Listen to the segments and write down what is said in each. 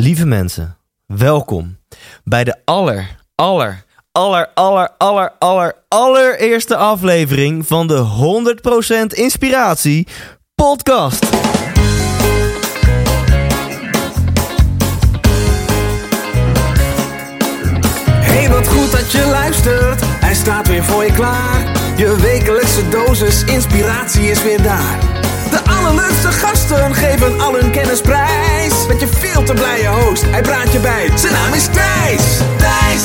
Lieve mensen, welkom bij de aller, aller, aller, aller, aller, aller, allereerste aflevering van de 100% Inspiratie podcast. Hey, wat goed dat je luistert. Hij staat weer voor je klaar. Je wekelijkse dosis inspiratie is weer daar. De allerleukste gasten geven al hun kennis prijs. Met je te blije host, hij praat je bij. Zijn naam is. Thijs, Thijs,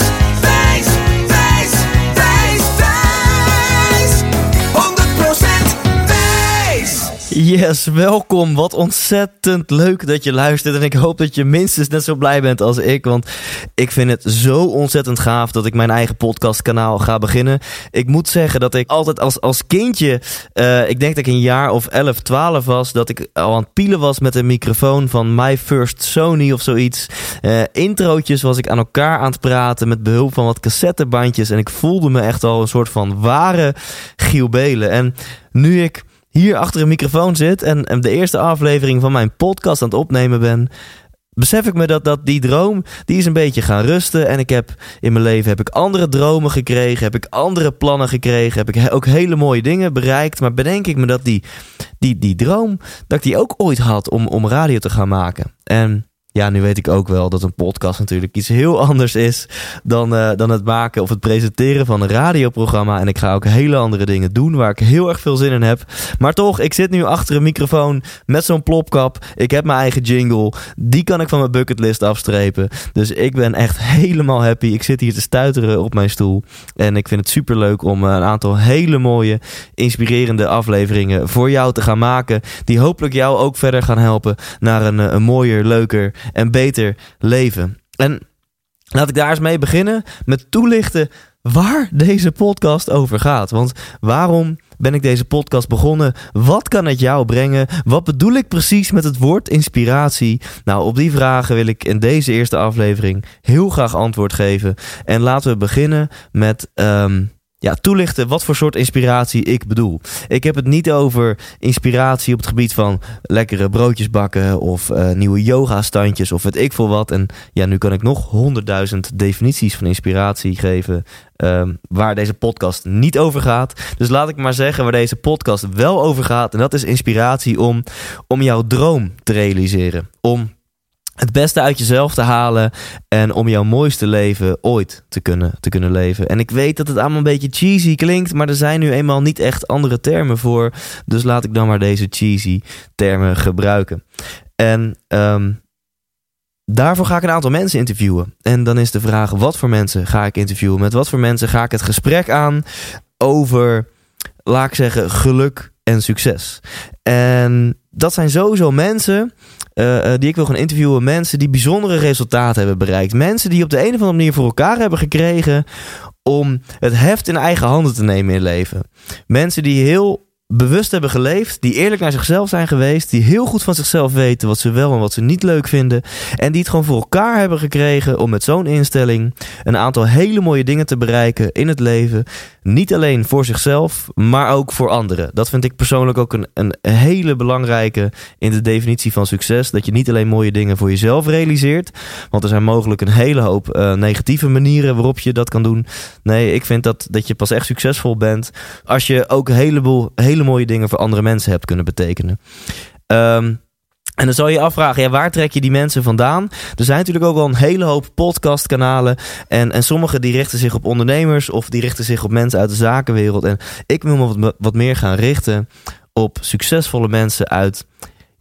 Yes, welkom. Wat ontzettend leuk dat je luistert. En ik hoop dat je minstens net zo blij bent als ik. Want ik vind het zo ontzettend gaaf dat ik mijn eigen podcastkanaal ga beginnen. Ik moet zeggen dat ik altijd als, als kindje, eh, ik denk dat ik een jaar of 11, 12 was, dat ik al aan het pielen was met een microfoon van My First Sony of zoiets. Eh introotjes was ik aan elkaar aan het praten met behulp van wat cassettebandjes. En ik voelde me echt al een soort van ware Giel Belen. En nu ik hier achter een microfoon zit en, de eerste aflevering van mijn podcast aan het opnemen ben, besef ik me dat, dat die droom, die is een beetje gaan rusten. En ik heb in mijn leven heb ik andere dromen gekregen, heb ik andere plannen gekregen, heb ik ook hele mooie dingen bereikt. Maar bedenk ik me dat die, die, die droom, dat ik die ook ooit had om, om radio te gaan maken. En ja, nu weet ik ook wel dat een podcast natuurlijk iets heel anders is dan, eh, dan het maken of het presenteren van een radioprogramma. En ik ga ook hele andere dingen doen waar ik heel erg veel zin in heb. Maar toch, ik zit nu achter een microfoon met zo'n plopkap. Ik heb mijn eigen jingle. Die kan ik van mijn bucketlist afstrepen. Dus ik ben echt helemaal happy. Ik zit hier te stuiteren op mijn stoel. En ik vind het super leuk om eh, een aantal hele mooie, inspirerende afleveringen voor jou te gaan maken. Die hopelijk jou ook verder gaan helpen naar een, eh, een mooier, leuker en beter leven. En laat ik daar eens mee beginnen met toelichten waar deze podcast over gaat. Want waarom ben ik deze podcast begonnen? Wat kan het jou brengen? Wat bedoel ik precies met het woord inspiratie? Nou, op die vragen wil ik in deze eerste aflevering heel graag antwoord geven. En laten we beginnen met. ehm, ja, toelichten wat voor soort inspiratie ik bedoel. Ik heb het niet over inspiratie op het gebied van lekkere broodjes bakken of eh, nieuwe yoga-standjes of weet ik veel wat. En ja, nu kan ik nog honderdduizend definities van inspiratie geven ehm, waar deze podcast niet over gaat. Dus laat ik maar zeggen waar deze podcast wel over gaat. En dat is inspiratie om, om jouw droom te realiseren. Om het beste uit jezelf te halen en om jouw mooiste leven ooit te kunnen, te kunnen leven. En ik weet dat het allemaal een beetje cheesy klinkt, maar er zijn nu eenmaal niet echt andere termen voor. Dus laat ik dan maar deze cheesy termen gebruiken. En ehm, daarvoor ga ik een aantal mensen interviewen. En dan is de vraag: wat voor mensen ga ik interviewen? Met wat voor mensen ga ik het gesprek aan over, laat ik zeggen, geluk en succes? En dat zijn sowieso mensen eh, eh, die ik wil gaan interviewen. Mensen die bijzondere resultaten hebben bereikt. Mensen die op de een of andere manier voor elkaar hebben gekregen om het heft in eigen handen te nemen in leven. Mensen die heel bewust hebben geleefd, die eerlijk naar zichzelf zijn geweest, die heel goed van zichzelf weten wat ze wel en wat ze niet leuk vinden. En die het gewoon voor elkaar hebben gekregen om met zo'n instelling een aantal hele mooie dingen te bereiken in het leven. Niet alleen voor zichzelf, maar ook voor anderen. Dat vind ik persoonlijk ook een, een hele belangrijke in de definitie van succes. Dat je niet alleen mooie dingen voor jezelf realiseert. Want er zijn mogelijk een hele hoop eh, negatieve manieren waarop je dat kan doen. Nee, ik vind dat, dat je pas echt succesvol bent als je ook een heleboel hele mooie dingen voor andere mensen hebt kunnen betekenen. Ehm, en dan zal je je afvragen, ja, waar trek je die mensen vandaan? Er zijn natuurlijk ook wel een hele hoop podcastkanalen. En, en sommige die richten zich op ondernemers of die richten zich op mensen uit de zakenwereld. En ik wil me wat, wat meer gaan richten op succesvolle mensen uit,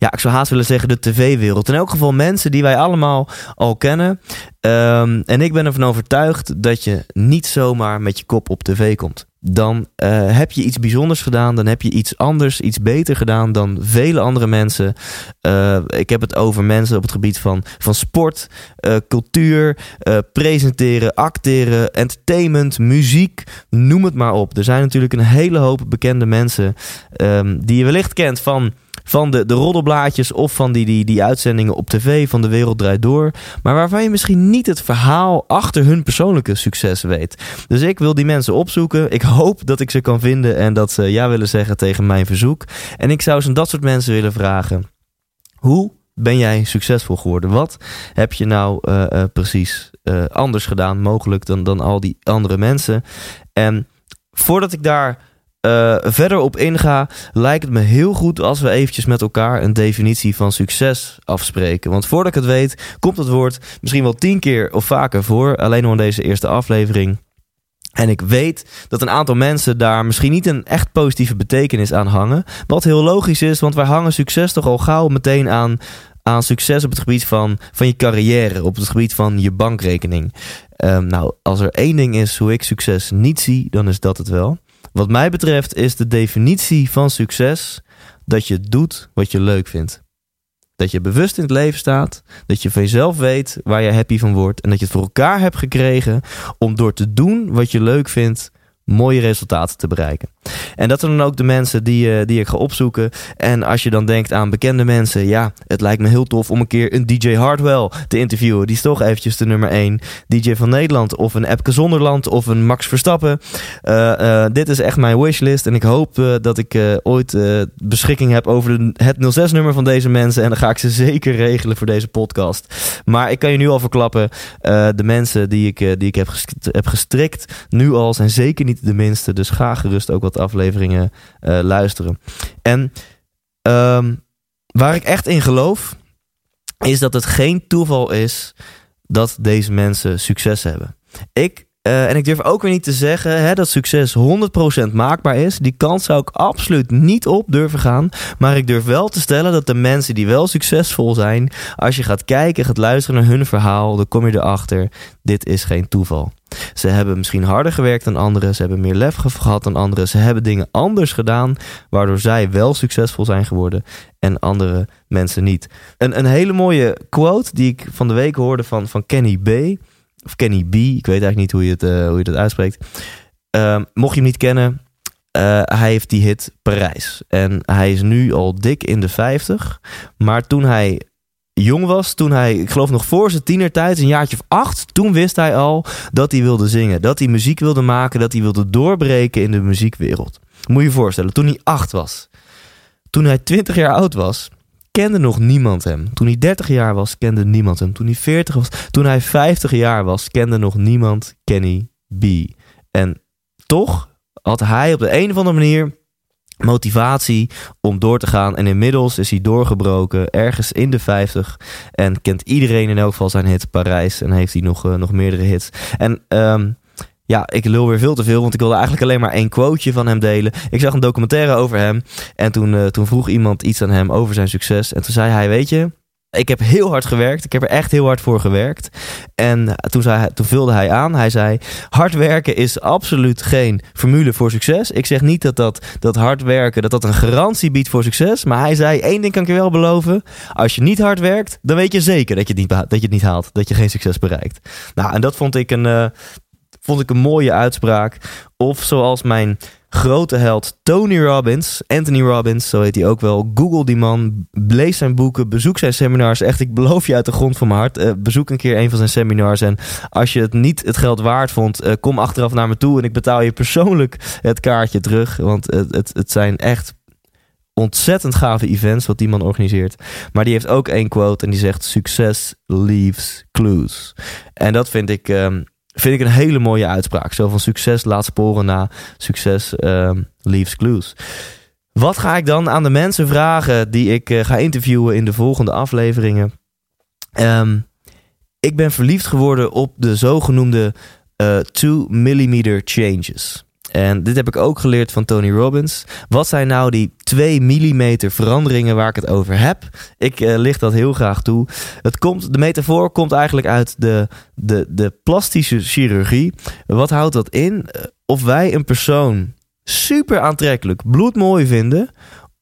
ja, ik zou haast willen zeggen de tv-wereld. In elk geval mensen die wij allemaal al kennen. Ehm, en ik ben ervan overtuigd dat je niet zomaar met je kop op tv komt. Dan eh, heb je iets bijzonders gedaan. Dan heb je iets anders, iets beter gedaan dan vele andere mensen. Eh, ik heb het over mensen op het gebied van, van sport, eh, cultuur, presenteren, acteren, entertainment, muziek. Noem het maar op. Er zijn natuurlijk een hele hoop bekende mensen ehm, die je wellicht kent van van de, de roddelblaadjes of van die, die, die uitzendingen op tv van De Wereld Draait Door. Maar waarvan je misschien niet het verhaal achter hun persoonlijke succes weet. Dus ik wil die mensen opzoeken. Ik hoop dat ik ze kan vinden en dat ze ja willen zeggen tegen mijn verzoek. En ik zou ze dat soort mensen willen vragen. Hoe ben jij succesvol geworden? Wat heb je nou eh, eh, precies eh, anders gedaan, mogelijk dan, dan al die andere mensen? En voordat ik daar verder op inga, lijkt het me heel goed als we eventjes met elkaar een definitie van succes afspreken. Want voordat ik het weet, komt het woord misschien wel tien keer of vaker voor. Alleen al in deze eerste aflevering. En ik weet dat een aantal mensen daar misschien niet een echt positieve betekenis aan hangen. Wat heel logisch is, want wij hangen succes toch al gauw meteen aan, aan succes op het gebied van, van je carrière, op het gebied van je bankrekening. Um, nou, als er één ding is hoe ik succes niet zie, dan is dat het wel. Wat mij betreft is de definitie van succes dat je doet wat je leuk vindt. Dat je bewust in het leven staat. Dat je van jezelf weet waar je happy van wordt. En dat je het voor elkaar hebt gekregen om door te doen wat je leuk vindt mooie resultaten te bereiken. En dat zijn dan ook de mensen die, uh, die ik ga opzoeken. En als je dan denkt aan bekende mensen, ja, het lijkt me heel tof om een keer een DJ Hardwell te interviewen. Die is toch eventjes de nummer 1 DJ van Nederland. Of een Epke Zonderland of een Max Verstappen. Uh, uh, dit is echt mijn wishlist. En ik hoop dat ik ooit beschikking heb over de, het 06-nummer van deze mensen. En dan ga ik ze zeker regelen voor deze podcast. Maar ik kan je nu al verklappen, de mensen die ik, die ik heb, heb gestrikt, nu al zijn zeker niet de minste. Dus ga gerust ook wat afleveringen uh, luisteren. En um, waar ik echt in geloof, is dat het geen toeval is dat deze mensen succes hebben. Ik uh, en ik durf ook weer niet te zeggen hè, dat succes 100% maakbaar is. Die kans zou ik absoluut niet op durven gaan. Maar ik durf wel te stellen dat de mensen die wel succesvol zijn, als je gaat kijken, gaat luisteren naar hun verhaal, dan kom je erachter: dit is geen toeval. Ze hebben misschien harder gewerkt dan anderen, ze hebben meer lef gehad dan anderen, ze hebben dingen anders gedaan, waardoor zij wel succesvol zijn geworden en andere mensen niet. Een, een hele mooie quote die ik van de week hoorde van, van Kenny B. Of Kenny B. Ik weet eigenlijk niet hoe je het, uh, hoe je het uitspreekt. Uh, mocht je hem niet kennen, uh, hij heeft die hit Parijs. En hij is nu al dik in de 50. Maar toen hij jong was, toen hij, ik geloof nog voor zijn tienertijd, een jaartje of acht, toen wist hij al dat hij wilde zingen. Dat hij muziek wilde maken, dat hij wilde doorbreken in de muziekwereld. Moet je je voorstellen, toen hij acht was. Toen hij twintig jaar oud was, kende nog niemand hem. Toen hij 30 jaar was, kende niemand hem. Toen hij 40 was, toen hij 50 jaar was, kende nog niemand Kenny B. En toch had hij op de een of andere manier motivatie om door te gaan. En inmiddels is hij doorgebroken, ergens in de 50. En kent iedereen in elk geval zijn hit Parijs. En heeft hij nog, uh, nog meerdere hits. En um, ja, ik lul weer veel te veel, want ik wilde eigenlijk alleen maar één quoteje van hem delen. Ik zag een documentaire over hem en toen, uh, toen vroeg iemand iets aan hem over zijn succes. En toen zei hij, weet je, ik heb heel hard gewerkt. Ik heb er echt heel hard voor gewerkt. En toen, zei toen vulde hij aan. Hij zei: Hard werken is absoluut geen formule voor succes. Ik zeg niet dat, dat, dat hard werken dat dat een garantie biedt voor succes. Maar hij zei: één ding kan ik je wel beloven. Als je niet hard werkt, dan weet je zeker dat je het niet, dat je het niet haalt. Dat je geen succes bereikt. Nou, en dat vond ik een, uh, vond ik een mooie uitspraak. Of zoals mijn grote held Tony Robbins, Anthony Robbins, zo heet hij ook wel. Google die man, lees zijn boeken, bezoek zijn seminars. Echt, ik beloof je uit de grond van mijn hart. Uh, bezoek een keer een van zijn seminars. En als je het niet het geld waard vond, uh, kom achteraf naar me toe en ik betaal je persoonlijk het kaartje terug. Want het, het, het zijn echt ontzettend gave events wat die man organiseert. Maar die heeft ook één quote en die zegt: Success leaves clues. En dat vind ik. Um, Vind ik een hele mooie uitspraak. Zo van succes laat sporen na succes um, leaves clues. Wat ga ik dan aan de mensen vragen die ik uh, ga interviewen in de volgende afleveringen? Um, ik ben verliefd geworden op de zogenoemde 2 uh, millimeter changes. En dit heb ik ook geleerd van Tony Robbins. Wat zijn nou die 2 mm veranderingen waar ik het over heb? Ik uh, licht dat heel graag toe. Het komt, de metafoor komt eigenlijk uit de, de, de plastische chirurgie. Wat houdt dat in? Of wij een persoon super aantrekkelijk, bloedmooi vinden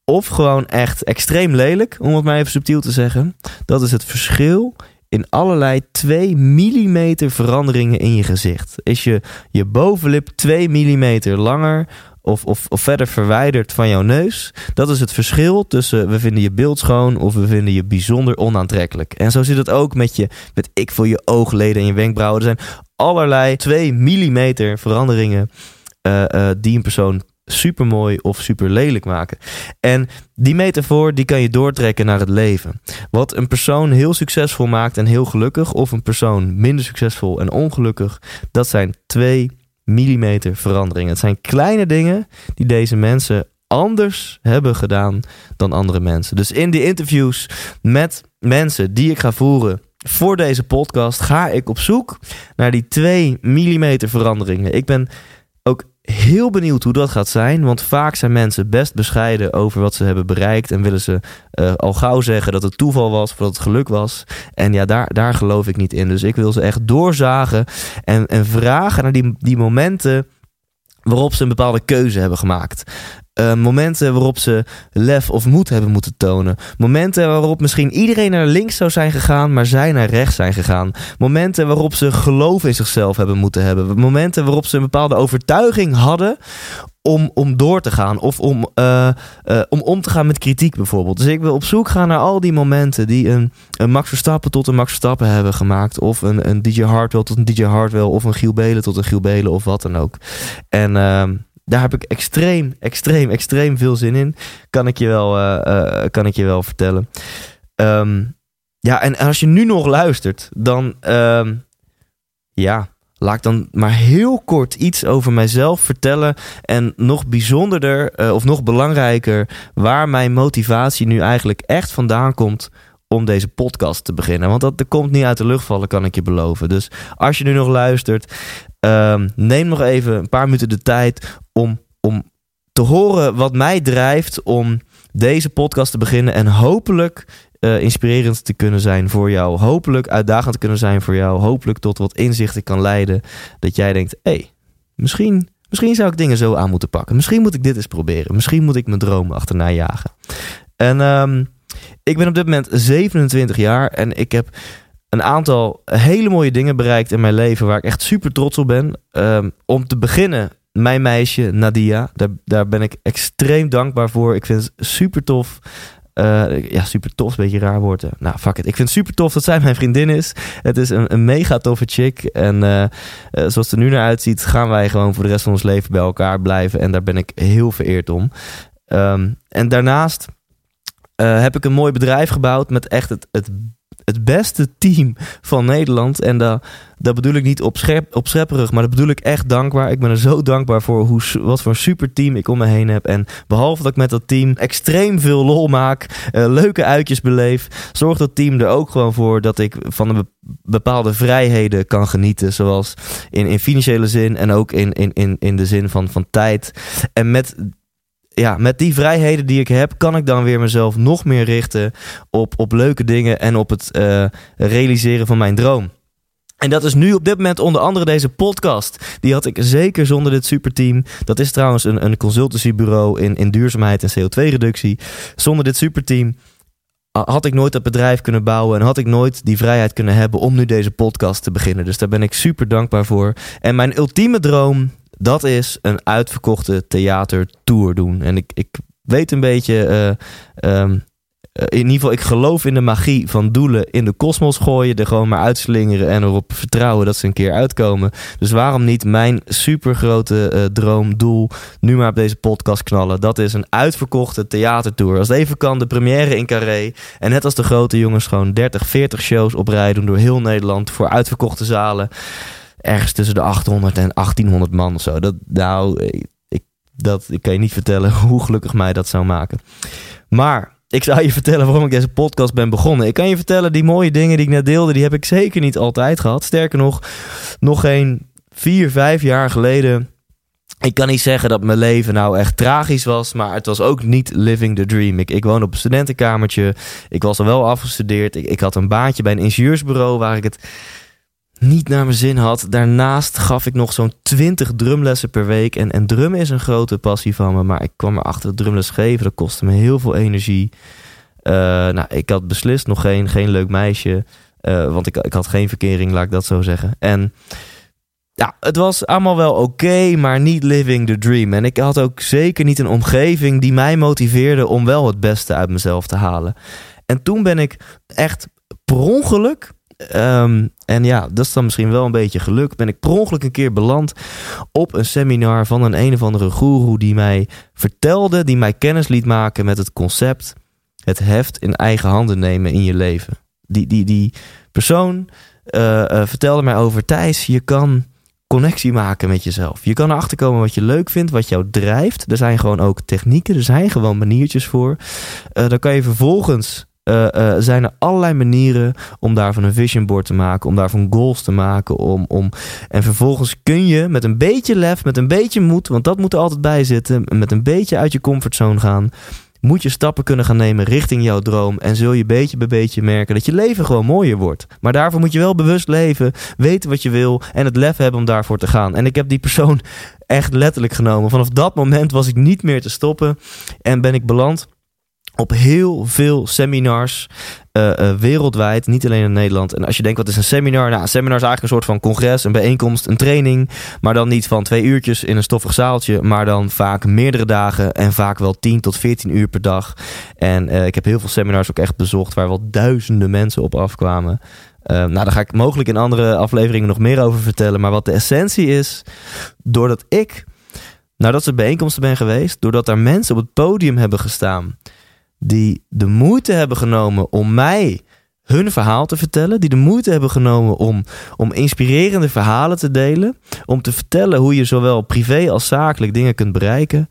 of gewoon echt extreem lelijk, om het maar even subtiel te zeggen. Dat is het verschil in allerlei 2 mm veranderingen in je gezicht. Is je, je bovenlip 2 mm langer of, of, of verder verwijderd van jouw neus. Dat is het verschil tussen we vinden je beeld schoon of we vinden je bijzonder onaantrekkelijk. En zo zit het ook met je, met ik voor je oogleden en je wenkbrauwen. Er zijn allerlei 2 mm veranderingen uh, uh, die een persoon super mooi of super lelijk maken. En die metafoor die kan je doortrekken naar het leven. Wat een persoon heel succesvol maakt en heel gelukkig, of een persoon minder succesvol en ongelukkig, dat zijn twee millimeter veranderingen. Het zijn kleine dingen die deze mensen anders hebben gedaan dan andere mensen. Dus in die interviews met mensen die ik ga voeren voor deze podcast ga ik op zoek naar die 2 mm veranderingen. Ik ben heel benieuwd hoe dat gaat zijn. Want vaak zijn mensen best bescheiden over wat ze hebben bereikt. En willen ze uh, al gauw zeggen dat het toeval was of dat het geluk was. En ja, daar, daar geloof ik niet in. Dus ik wil ze echt doorzagen en, en vragen naar die, die momenten waarop ze een bepaalde keuze hebben gemaakt. Uh, momenten waarop ze lef of moed hebben moeten tonen. Momenten waarop misschien iedereen naar links zou zijn gegaan, maar zij naar rechts zijn gegaan. Momenten waarop ze geloof in zichzelf hebben moeten hebben. Momenten waarop ze een bepaalde overtuiging hadden om, om door te gaan of om, uh, uh, om om te gaan met kritiek bijvoorbeeld. Dus ik wil op zoek gaan naar al die momenten die een, een Max Verstappen tot een Max Verstappen hebben gemaakt. Of een, een DJ Hartwell tot een DJ Hartwell. Of een Giel Belen tot een Giel Belen of wat dan ook. En uh, daar heb ik extreem, extreem, extreem veel zin in. Kan ik je wel, uh, kan ik je wel vertellen. Um, ja, en als je nu nog luistert, dan um, ja, laat ik dan maar heel kort iets over mijzelf vertellen. En nog bijzonderder, uh, of nog belangrijker, waar mijn motivatie nu eigenlijk echt vandaan komt om deze podcast te beginnen. Want dat, komt niet uit de lucht vallen, kan ik je beloven. Dus als je nu nog luistert, um, neem nog even een paar minuten de tijd om, om te horen wat mij drijft om deze podcast te beginnen. En hopelijk uh, inspirerend te kunnen zijn voor jou. Hopelijk uitdagend te kunnen zijn voor jou. Hopelijk tot wat inzichten kan leiden. Dat jij denkt, hé, hey, misschien, misschien zou ik dingen zo aan moeten pakken. Misschien moet ik dit eens proberen. Misschien moet ik mijn droom achterna jagen. En um, ik ben op dit moment 27 jaar en ik heb een aantal hele mooie dingen bereikt in mijn leven waar ik echt super trots op ben. Um, om te beginnen, mijn meisje Nadia. Daar, daar ben ik extreem dankbaar voor. Ik vind het super tof. Uh, ja, super tof, een beetje raar woord. Nou, fuck it. Ik vind het super tof dat zij mijn vriendin is. Het is een, mega toffe chick. En uh, uh, zoals het er nu naar uitziet, gaan wij gewoon voor de rest van ons leven bij elkaar blijven. En daar ben ik heel vereerd om. Um, en daarnaast heb ik een mooi bedrijf gebouwd met echt het, het het beste team van Nederland. En dat, dat bedoel ik niet op, scherp, op schepperig, maar dat bedoel ik echt dankbaar. Ik ben er zo dankbaar voor hoe, wat voor een super team ik om me heen heb. En behalve dat ik met dat team extreem veel lol maak, uh, leuke uitjes beleef, zorgt dat team er ook gewoon voor dat ik van bepaalde vrijheden kan genieten. Zoals in, in financiële zin en ook in, in, in, in de zin van, van tijd. En met ja, met die vrijheden die ik heb, kan ik dan weer mezelf nog meer richten op, op leuke dingen en op het uh, realiseren van mijn droom. En dat is nu op dit moment onder andere deze podcast. Die had ik zeker zonder dit superteam. Dat is trouwens een, een consultancybureau in, in duurzaamheid en CO2-reductie. Zonder dit superteam had ik nooit dat bedrijf kunnen bouwen en had ik nooit die vrijheid kunnen hebben om nu deze podcast te beginnen. Dus daar ben ik super dankbaar voor. En mijn ultieme droom dat is een uitverkochte theatertour doen. En ik, ik weet een beetje, uh, um, in ieder geval, ik geloof in de magie van doelen in de kosmos gooien, er gewoon maar uitslingeren en erop vertrouwen dat ze een keer uitkomen. Dus waarom niet mijn supergrote uh, droom, doel, nu maar op deze podcast knallen? Dat is een uitverkochte theatertour. Als het even kan, de première in Carré. En net als de grote jongens, gewoon 30, 40 shows oprijden door heel Nederland voor uitverkochte zalen ergens tussen de 800 en 1800 man of zo. Dat, nou, ik, dat, ik kan je niet vertellen hoe gelukkig mij dat zou maken. Maar ik zou je vertellen waarom ik deze podcast ben begonnen. Ik kan je vertellen, die mooie dingen die ik net deelde, die heb ik zeker niet altijd gehad. Sterker nog, nog geen vier, vijf jaar geleden. Ik kan niet zeggen dat mijn leven nou echt tragisch was, maar het was ook niet living the dream. Ik, woon op een studentenkamertje. Ik was al wel afgestudeerd. Ik, ik had een baantje bij een ingenieursbureau waar ik het niet naar mijn zin had. Daarnaast gaf ik nog zo'n 20 drumlessen per week. En, en drummen is een grote passie van me. Maar ik kwam erachter dat drumles geven, dat kostte me heel veel energie. Uh, nou, ik had beslist nog geen, geen leuk meisje. Uh, want ik, ik had geen verkering, laat ik dat zo zeggen. En ja, het was allemaal wel oké, maar niet living the dream. En ik had ook zeker niet een omgeving die mij motiveerde om wel het beste uit mezelf te halen. En toen ben ik echt per ongeluk Ehm, en ja, dat is dan misschien wel een beetje geluk. Ben ik per ongeluk een keer beland op een seminar van een een of andere guru die mij vertelde, die mij kennis liet maken met het concept het heft in eigen handen nemen in je leven. Die, die, die persoon uh, vertelde mij over Thijs, je kan connectie maken met jezelf. Je kan erachter komen wat je leuk vindt, wat jou drijft. Er zijn gewoon ook technieken, er zijn gewoon maniertjes voor. Uh, dan kan je vervolgens uh, zijn er allerlei manieren om daarvan een vision board te maken, om daarvan goals te maken. Om, om, en vervolgens kun je met een beetje lef, met een beetje moed, want dat moet er altijd bij zitten, met een beetje uit je comfortzone gaan. Moet je stappen kunnen gaan nemen richting jouw droom. En zul je beetje bij beetje merken dat je leven gewoon mooier wordt. Maar daarvoor moet je wel bewust leven, weten wat je wil en het lef hebben om daarvoor te gaan. En ik heb die persoon echt letterlijk genomen. Vanaf dat moment was ik niet meer te stoppen en ben ik beland op heel veel seminars uh, uh, wereldwijd, niet alleen in Nederland. En als je denkt, wat is een seminar? Nou, een seminar is eigenlijk een soort van congres, een bijeenkomst, een training. Maar dan niet van twee uurtjes in een stoffig zaaltje, maar dan vaak meerdere dagen en vaak wel 10 tot 14 uur per dag. En uh, ik heb heel veel seminars ook echt bezocht waar wel duizenden mensen op afkwamen. nou, daar ga ik mogelijk in andere afleveringen nog meer over vertellen. Maar wat de essentie is, doordat ik naar dat soort bijeenkomsten ben geweest, doordat daar mensen op het podium hebben gestaan die de moeite hebben genomen om mij hun verhaal te vertellen, die de moeite hebben genomen om, om inspirerende verhalen te delen, om te vertellen hoe je zowel privé als zakelijk dingen kunt bereiken.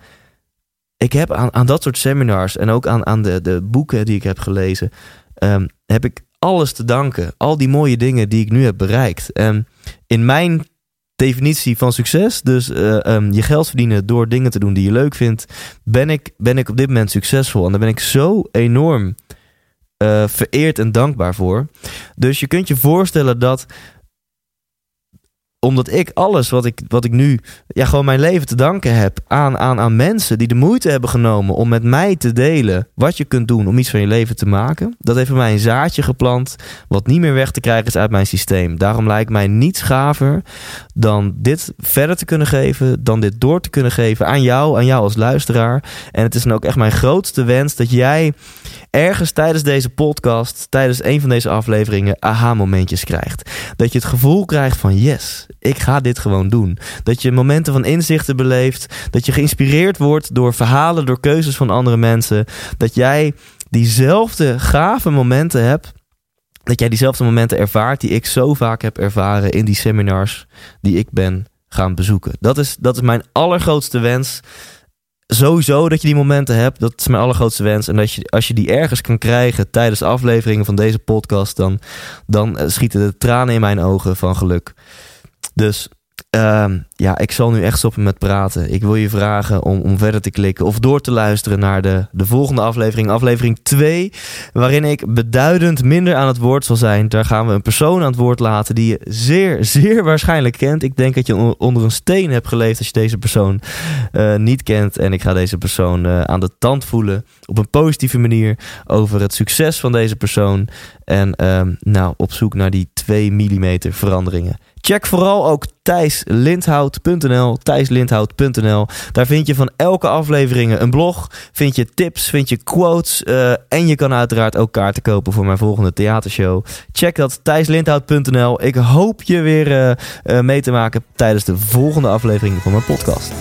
Ik heb aan, aan dat soort seminars en ook aan, aan de, de boeken die ik heb gelezen, um, heb ik alles te danken. Al die mooie dingen die ik nu heb bereikt. En in mijn definitie van succes. Dus uh, um, je geld verdienen door dingen te doen die je leuk vindt. Ben ik, ben ik op dit moment succesvol. En daar ben ik zo enorm uh, vereerd en dankbaar voor. Dus je kunt je voorstellen dat omdat ik alles wat ik, wat ik nu, ja, gewoon mijn leven te danken heb aan, aan, aan mensen die de moeite hebben genomen om met mij te delen wat je kunt doen om iets van je leven te maken. Dat heeft bij mij een zaadje geplant, wat niet meer weg te krijgen is uit mijn systeem. Daarom lijkt mij niets gaver dan dit verder te kunnen geven, dan dit door te kunnen geven aan jou, aan jou als luisteraar. En het is dan ook echt mijn grootste wens dat jij ergens tijdens deze podcast, tijdens een van deze afleveringen, aha-momentjes krijgt. Dat je het gevoel krijgt van yes, ik ga dit gewoon doen. Dat je momenten van inzichten beleeft. Dat je geïnspireerd wordt door verhalen, door keuzes van andere mensen. Dat jij diezelfde gave momenten hebt. Dat jij diezelfde momenten ervaart die ik zo vaak heb ervaren in die seminars die ik ben gaan bezoeken. Dat is, dat is mijn allergrootste wens sowieso dat je die momenten hebt. Dat is mijn allergrootste wens. En dat je, als je die ergens kan krijgen tijdens de afleveringen van deze podcast, dan, dan schieten de tranen in mijn ogen van geluk. Dus uh, ja, ik zal nu echt stoppen met praten. Ik wil je vragen om, om verder te klikken of door te luisteren naar de, de volgende aflevering, aflevering 2, waarin ik beduidend minder aan het woord zal zijn. Daar gaan we een persoon aan het woord laten die je zeer, zeer waarschijnlijk kent. Ik denk dat je onder een steen hebt geleefd als je deze persoon uh, niet kent. En ik ga deze persoon uh, aan de tand voelen op een positieve manier over het succes van deze persoon. En uh, nou, op zoek naar die 2 mm veranderingen. Check vooral ook thijslindhout.nl, thijslindhout.nl. Daar vind je van elke aflevering een blog, vind je tips, vind je quotes uh, en je kan uiteraard ook kaarten kopen voor mijn volgende theatershow. Check dat, thijslindhout.nl. Ik hoop je weer uh, uh, mee te maken tijdens de volgende aflevering van mijn podcast.